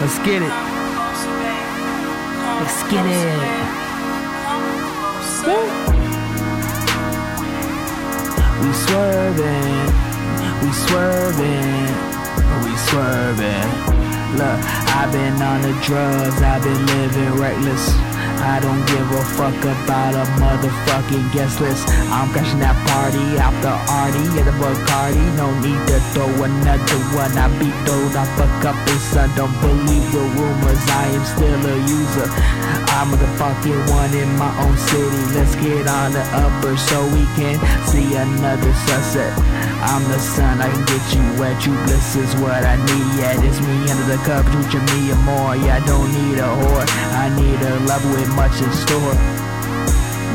Let's get it. Let's get it. Woo. We swerving, we swerving, we swerving. Look, I've been on the drugs, I've been living reckless. I don't give a fuck about a motherfucking guest list. I'm crashing that party after Artie at the Bacardi. No need to throw another one. I beat those I fuck up inside. Don't believe the rumors. I am still a user. I'm the fucking one in my own city. Let's get on the upper so we can see another sunset. I'm the sun, I can get you wet. You bliss is what I need. Yeah, it's me under the covers, with me and more. Yeah, I don't need a whore. I need a love with much in store.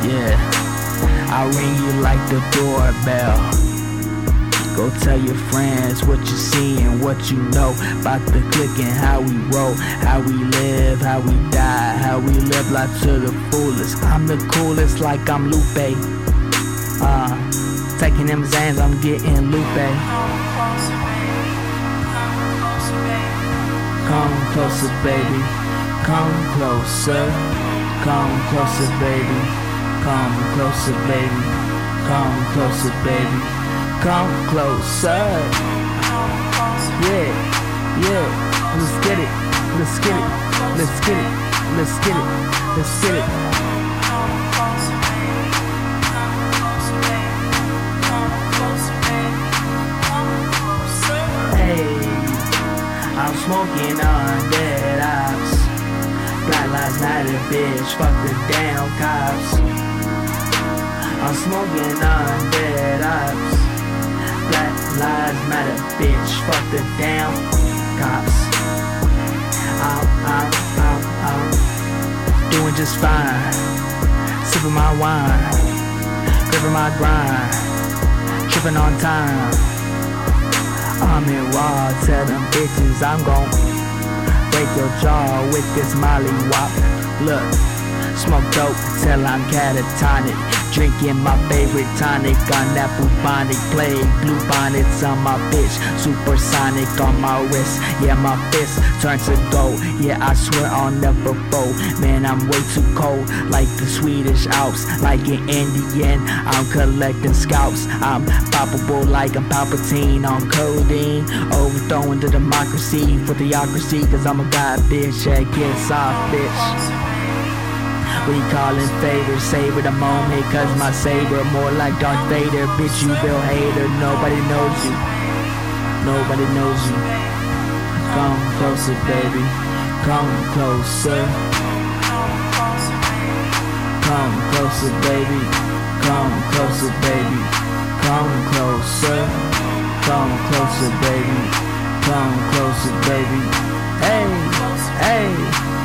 Yeah, I ring you like the doorbell. Go tell your friends what you see and what you know about the click and how we roll, how we live, how we die, how we live life to the fullest. I'm the coolest, like I'm Lupe. Uh, taking them Zans, I'm getting Lupe. Come closer, baby. Come closer. Baby. Come closer, baby. Come closer, baby. Come closer, baby. Come closer. Yeah, yeah. Let's get it. Let's get it. Let's get it. Let's get it. Let's get it. Hey, I'm smoking on dead ops. Black lives matter, bitch. Fuck the damn cops. I'm smoking on dead ops. Black lives matter, bitch. Fuck the damn cops. I'm, I'm, I'm, I'm doing just fine. Sipping my wine, gripping my grind, tripping on time. I'm in raw, tell them bitches I'm gon' break your jaw with this molly wop. Look, smoke dope till I'm catatonic. Drinking my favorite tonic on that bubonic plague. Blue bonnets on my bitch, supersonic on my wrist. Yeah, my fist turn to gold. Yeah, I swear I'll never fold. Man, I'm way too cold, like the Swedish Alps, like an Indian. I'm collecting scalps. I'm palpable like I'm Palpatine on codeine. Overthrowing the democracy for theocracy, cause I'm a god bitch. Yeah, get soft, bitch. We callin' favors, savor the moment, cause my saber more like Darth Vader. Bitch, you Bill Hader, nobody knows you. Nobody knows you. Come closer, baby. Come closer. Come closer, baby. Come closer, baby. Come closer. Come closer, baby. Come closer, baby. Hey, hey.